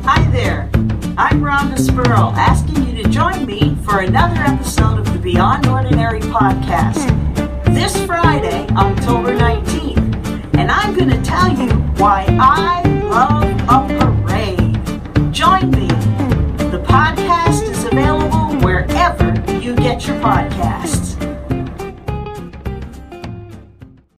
Hi there. I'm Rhonda Spurl, asking you to join me for another episode of the Beyond Ordinary podcast this Friday, October 19th. And I'm going to tell you why I love a parade. Join me. The podcast is available wherever you get your podcast.